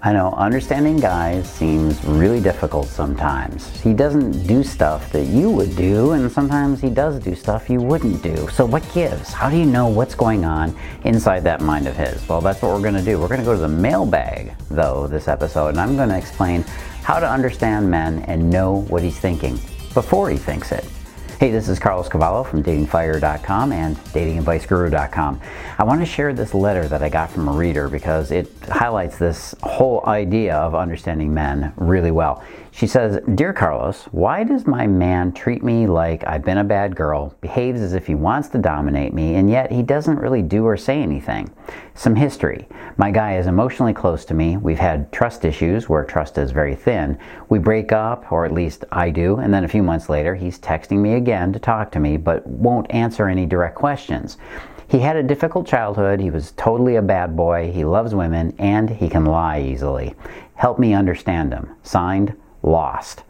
I know understanding guys seems really difficult sometimes. He doesn't do stuff that you would do, and sometimes he does do stuff you wouldn't do. So, what gives? How do you know what's going on inside that mind of his? Well, that's what we're going to do. We're going to go to the mailbag, though, this episode, and I'm going to explain how to understand men and know what he's thinking before he thinks it. Hey, this is Carlos Cavallo from datingfire.com and datingadviceguru.com. I want to share this letter that I got from a reader because it highlights this whole idea of understanding men really well. She says, Dear Carlos, why does my man treat me like I've been a bad girl, behaves as if he wants to dominate me, and yet he doesn't really do or say anything? Some history. My guy is emotionally close to me. We've had trust issues where trust is very thin. We break up, or at least I do, and then a few months later he's texting me again to talk to me, but won't answer any direct questions. He had a difficult childhood. He was totally a bad boy. He loves women and he can lie easily. Help me understand him. Signed, lost.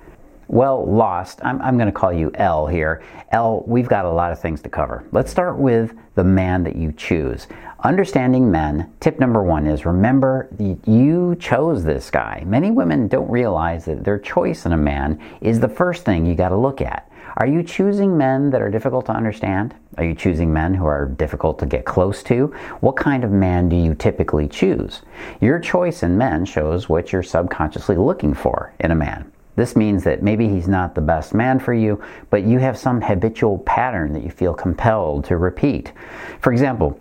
Well, lost, I'm, I'm going to call you L here. L, we've got a lot of things to cover. Let's start with the man that you choose. Understanding men, tip number one is remember you chose this guy. Many women don't realize that their choice in a man is the first thing you got to look at. Are you choosing men that are difficult to understand? Are you choosing men who are difficult to get close to? What kind of man do you typically choose? Your choice in men shows what you're subconsciously looking for in a man. This means that maybe he's not the best man for you, but you have some habitual pattern that you feel compelled to repeat. For example,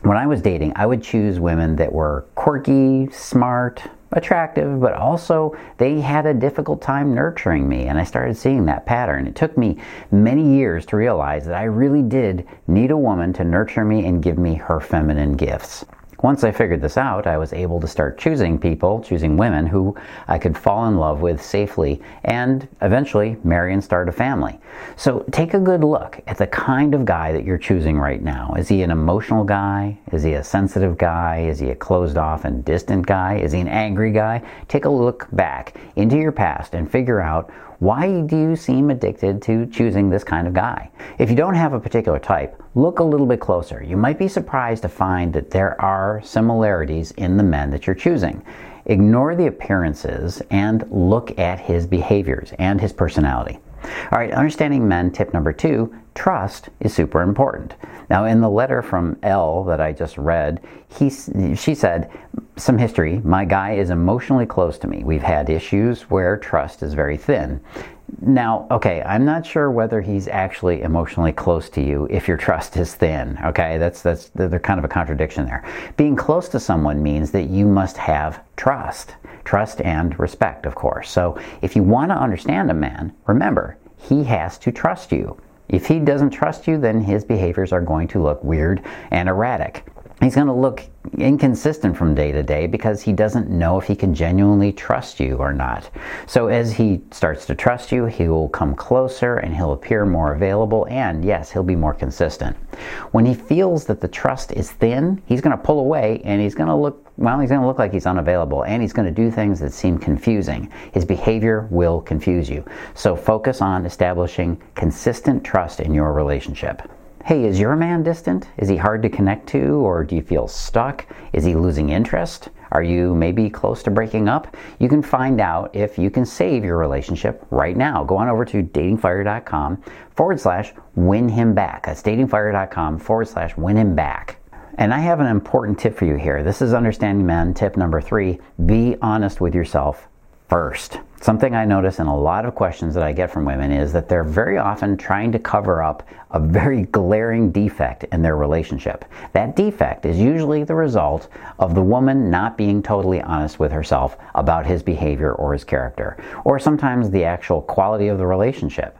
when I was dating, I would choose women that were quirky, smart, attractive, but also they had a difficult time nurturing me, and I started seeing that pattern. It took me many years to realize that I really did need a woman to nurture me and give me her feminine gifts. Once I figured this out, I was able to start choosing people, choosing women who I could fall in love with safely and eventually marry and start a family. So take a good look at the kind of guy that you're choosing right now. Is he an emotional guy? Is he a sensitive guy? Is he a closed off and distant guy? Is he an angry guy? Take a look back into your past and figure out why do you seem addicted to choosing this kind of guy? If you don't have a particular type, look a little bit closer. You might be surprised to find that there are similarities in the men that you're choosing. Ignore the appearances and look at his behaviors and his personality. All right, understanding men, tip number two trust is super important. Now, in the letter from L that I just read, he, she said, some history. My guy is emotionally close to me. We've had issues where trust is very thin. Now, okay, I'm not sure whether he's actually emotionally close to you if your trust is thin. Okay, that's that's they're kind of a contradiction there. Being close to someone means that you must have trust, trust and respect, of course. So, if you want to understand a man, remember he has to trust you. If he doesn't trust you, then his behaviors are going to look weird and erratic. He's going to look inconsistent from day to day because he doesn't know if he can genuinely trust you or not. So, as he starts to trust you, he will come closer and he'll appear more available, and yes, he'll be more consistent. When he feels that the trust is thin, he's going to pull away and he's going to look well, he's going to look like he's unavailable and he's going to do things that seem confusing. His behavior will confuse you. So, focus on establishing consistent trust in your relationship. Hey, is your man distant? Is he hard to connect to, or do you feel stuck? Is he losing interest? Are you maybe close to breaking up? You can find out if you can save your relationship right now. Go on over to datingfire.com forward slash win him back. That's datingfire.com forward slash win him back. And I have an important tip for you here. This is understanding men. Tip number three be honest with yourself first. Something I notice in a lot of questions that I get from women is that they're very often trying to cover up a very glaring defect in their relationship. That defect is usually the result of the woman not being totally honest with herself about his behavior or his character, or sometimes the actual quality of the relationship.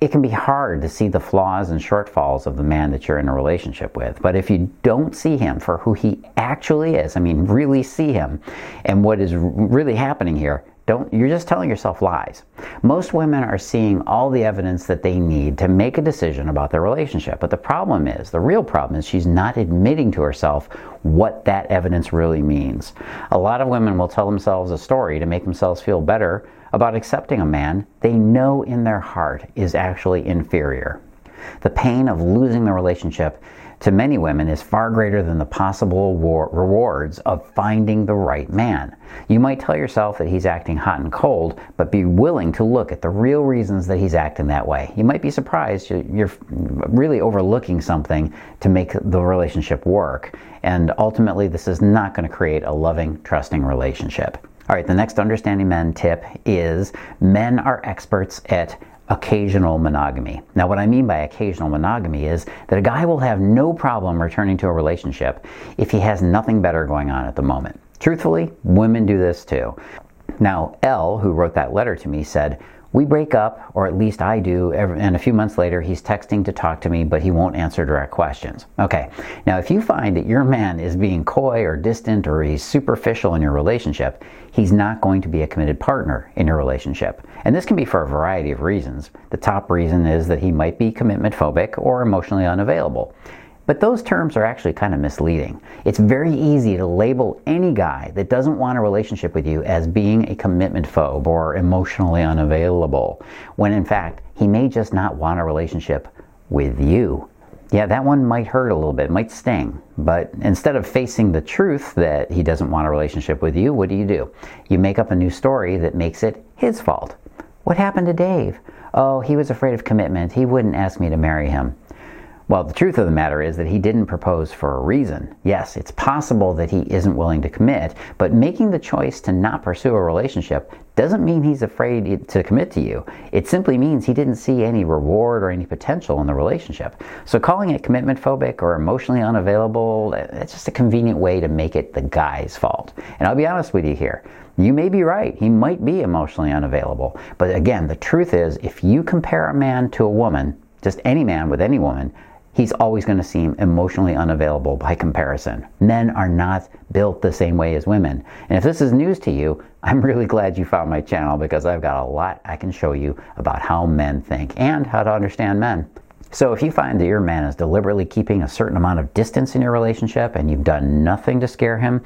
It can be hard to see the flaws and shortfalls of the man that you're in a relationship with, but if you don't see him for who he actually is, I mean, really see him and what is really happening here, don't, you're just telling yourself lies. Most women are seeing all the evidence that they need to make a decision about their relationship. But the problem is, the real problem is, she's not admitting to herself what that evidence really means. A lot of women will tell themselves a story to make themselves feel better about accepting a man they know in their heart is actually inferior. The pain of losing the relationship to many women is far greater than the possible war- rewards of finding the right man. You might tell yourself that he's acting hot and cold, but be willing to look at the real reasons that he's acting that way. You might be surprised you're really overlooking something to make the relationship work. And ultimately, this is not going to create a loving, trusting relationship. All right, the next understanding men tip is men are experts at occasional monogamy. Now, what I mean by occasional monogamy is that a guy will have no problem returning to a relationship if he has nothing better going on at the moment. Truthfully, women do this too. Now, L, who wrote that letter to me, said, we break up, or at least I do, and a few months later he's texting to talk to me, but he won't answer direct questions. Okay, now if you find that your man is being coy or distant or he's superficial in your relationship, he's not going to be a committed partner in your relationship. And this can be for a variety of reasons. The top reason is that he might be commitment phobic or emotionally unavailable. But those terms are actually kind of misleading. It's very easy to label any guy that doesn't want a relationship with you as being a commitment phobe or emotionally unavailable, when in fact, he may just not want a relationship with you. Yeah, that one might hurt a little bit, might sting. But instead of facing the truth that he doesn't want a relationship with you, what do you do? You make up a new story that makes it his fault. What happened to Dave? Oh, he was afraid of commitment. He wouldn't ask me to marry him. Well, the truth of the matter is that he didn't propose for a reason. Yes, it's possible that he isn't willing to commit, but making the choice to not pursue a relationship doesn't mean he's afraid to commit to you. It simply means he didn't see any reward or any potential in the relationship. So calling it commitment phobic or emotionally unavailable, it's just a convenient way to make it the guy's fault. And I'll be honest with you here. You may be right. He might be emotionally unavailable. But again, the truth is, if you compare a man to a woman, just any man with any woman, he's always going to seem emotionally unavailable by comparison. Men are not built the same way as women. And if this is news to you, I'm really glad you found my channel because I've got a lot I can show you about how men think and how to understand men. So if you find that your man is deliberately keeping a certain amount of distance in your relationship and you've done nothing to scare him,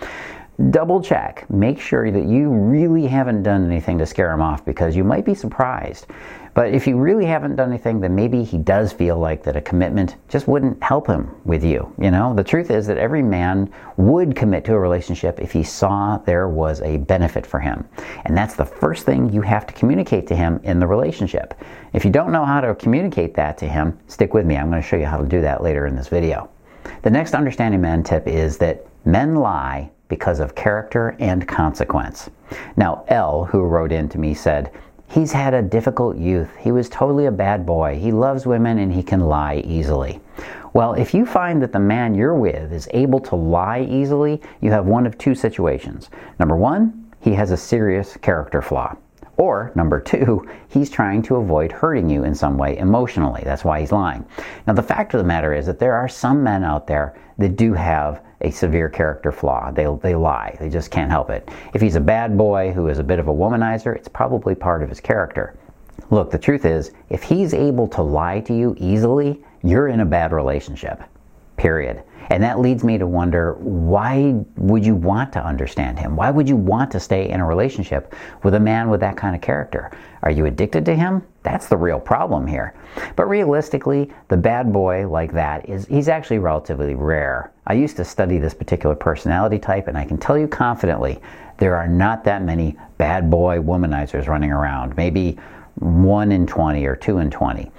double check. Make sure that you really haven't done anything to scare him off because you might be surprised. But if you really haven't done anything, then maybe he does feel like that a commitment just wouldn't help him with you. You know, the truth is that every man would commit to a relationship if he saw there was a benefit for him. And that's the first thing you have to communicate to him in the relationship. If you don't know how to communicate that to him, stick with me. I'm going to show you how to do that later in this video. The next understanding men tip is that men lie because of character and consequence. Now, L, who wrote in to me, said, He's had a difficult youth. He was totally a bad boy. He loves women and he can lie easily. Well, if you find that the man you're with is able to lie easily, you have one of two situations. Number one, he has a serious character flaw. Or, number two, he's trying to avoid hurting you in some way emotionally. That's why he's lying. Now, the fact of the matter is that there are some men out there that do have a severe character flaw. They, they lie. They just can't help it. If he's a bad boy who is a bit of a womanizer, it's probably part of his character. Look, the truth is, if he's able to lie to you easily, you're in a bad relationship. Period. And that leads me to wonder why would you want to understand him? Why would you want to stay in a relationship with a man with that kind of character? Are you addicted to him? That's the real problem here. But realistically, the bad boy like that is he's actually relatively rare. I used to study this particular personality type and I can tell you confidently there are not that many bad boy womanizers running around. Maybe 1 in 20 or 2 in 20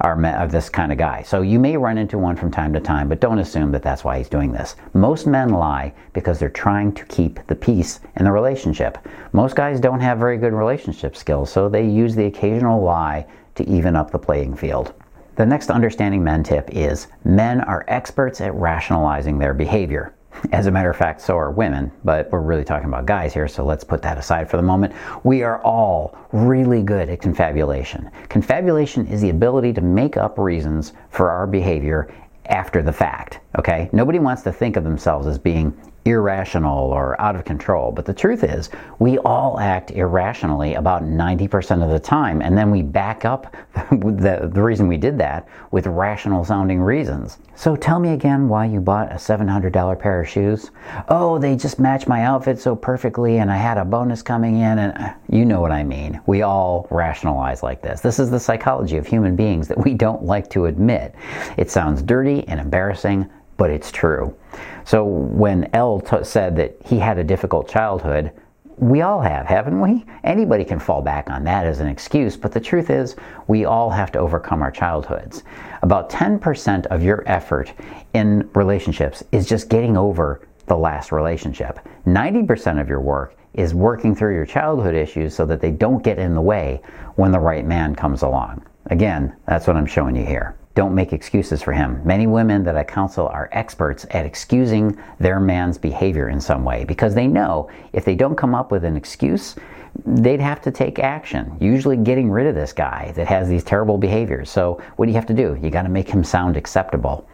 are of this kind of guy. So you may run into one from time to time, but don't assume that that's why he's doing this. Most men lie because they're trying to keep the peace in the relationship. Most guys don't have very good relationship skills, so they use the occasional lie to even up the playing field. The next understanding men tip is men are experts at rationalizing their behavior. As a matter of fact, so are women, but we're really talking about guys here, so let's put that aside for the moment. We are all really good at confabulation. Confabulation is the ability to make up reasons for our behavior after the fact, okay? Nobody wants to think of themselves as being irrational or out of control. But the truth is, we all act irrationally about 90% of the time, and then we back up the, the reason we did that with rational sounding reasons. So tell me again why you bought a $700 pair of shoes. Oh, they just match my outfit so perfectly, and I had a bonus coming in, and uh, you know what I mean. We all rationalize like this. This is the psychology of human beings that we don't like to admit. It sounds dirty and embarrassing, but it's true. So when L t- said that he had a difficult childhood, we all have, haven't we? Anybody can fall back on that as an excuse, but the truth is, we all have to overcome our childhoods. About 10% of your effort in relationships is just getting over the last relationship. 90% of your work is working through your childhood issues so that they don't get in the way when the right man comes along. Again, that's what I'm showing you here. Don't make excuses for him. Many women that I counsel are experts at excusing their man's behavior in some way because they know if they don't come up with an excuse, they'd have to take action, usually getting rid of this guy that has these terrible behaviors. So, what do you have to do? You got to make him sound acceptable.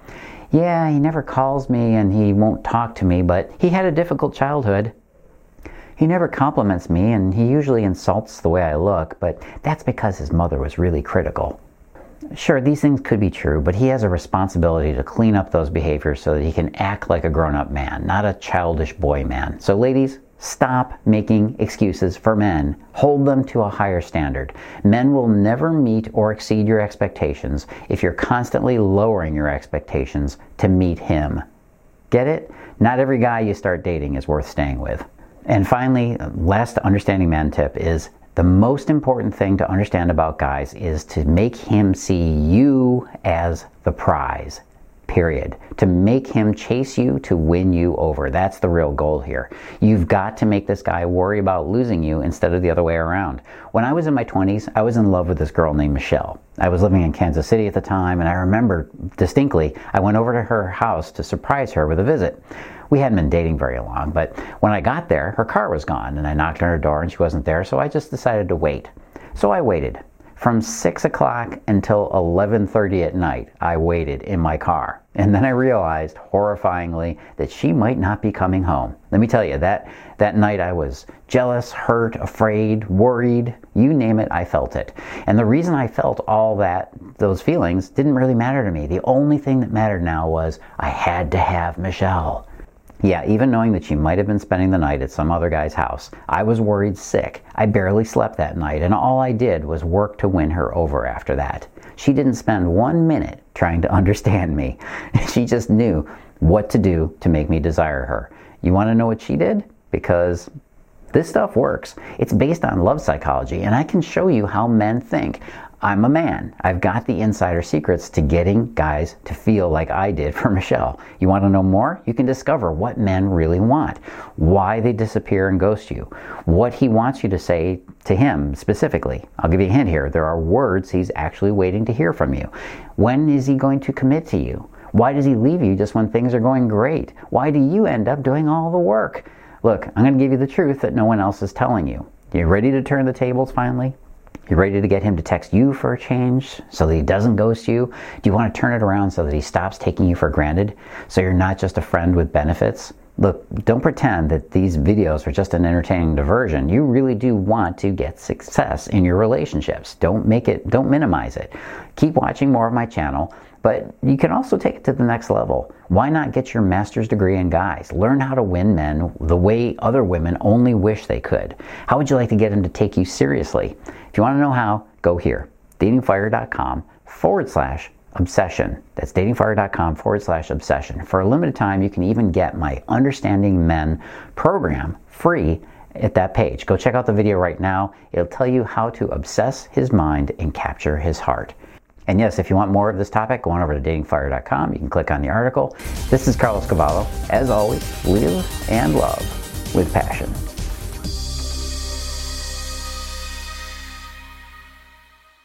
Yeah, he never calls me and he won't talk to me, but he had a difficult childhood. He never compliments me and he usually insults the way I look, but that's because his mother was really critical. Sure, these things could be true, but he has a responsibility to clean up those behaviors so that he can act like a grown up man, not a childish boy man. So, ladies, stop making excuses for men. Hold them to a higher standard. Men will never meet or exceed your expectations if you're constantly lowering your expectations to meet him. Get it? Not every guy you start dating is worth staying with. And finally, last understanding man tip is the most important thing to understand about guys is to make him see you as the prize. Period. To make him chase you to win you over. That's the real goal here. You've got to make this guy worry about losing you instead of the other way around. When I was in my 20s, I was in love with this girl named Michelle. I was living in Kansas City at the time, and I remember distinctly I went over to her house to surprise her with a visit. We hadn't been dating very long, but when I got there, her car was gone, and I knocked on her door and she wasn't there, so I just decided to wait. So I waited. From 6 o'clock until 11.30 at night, I waited in my car. And then I realized, horrifyingly, that she might not be coming home. Let me tell you, that, that night I was jealous, hurt, afraid, worried, you name it, I felt it. And the reason I felt all that, those feelings, didn't really matter to me. The only thing that mattered now was I had to have Michelle. Yeah, even knowing that she might have been spending the night at some other guy's house, I was worried sick. I barely slept that night, and all I did was work to win her over after that. She didn't spend one minute trying to understand me. She just knew what to do to make me desire her. You want to know what she did? Because this stuff works. It's based on love psychology, and I can show you how men think. I'm a man. I've got the insider secrets to getting guys to feel like I did for Michelle. You want to know more? You can discover what men really want, why they disappear and ghost you, what he wants you to say to him specifically. I'll give you a hint here. There are words he's actually waiting to hear from you. When is he going to commit to you? Why does he leave you just when things are going great? Why do you end up doing all the work? Look, I'm going to give you the truth that no one else is telling you. You ready to turn the tables finally? You ready to get him to text you for a change so that he doesn't ghost you? Do you want to turn it around so that he stops taking you for granted so you're not just a friend with benefits? Look, don't pretend that these videos are just an entertaining diversion. You really do want to get success in your relationships. Don't make it, don't minimize it. Keep watching more of my channel, but you can also take it to the next level. Why not get your master's degree in guys? Learn how to win men the way other women only wish they could. How would you like to get them to take you seriously? If you want to know how, go here datingfire.com forward slash obsession. That's datingfire.com forward slash obsession. For a limited time, you can even get my Understanding Men program free at that page. Go check out the video right now. It'll tell you how to obsess his mind and capture his heart. And yes, if you want more of this topic, go on over to datingfire.com. You can click on the article. This is Carlos Cavallo. As always, live and love with passion.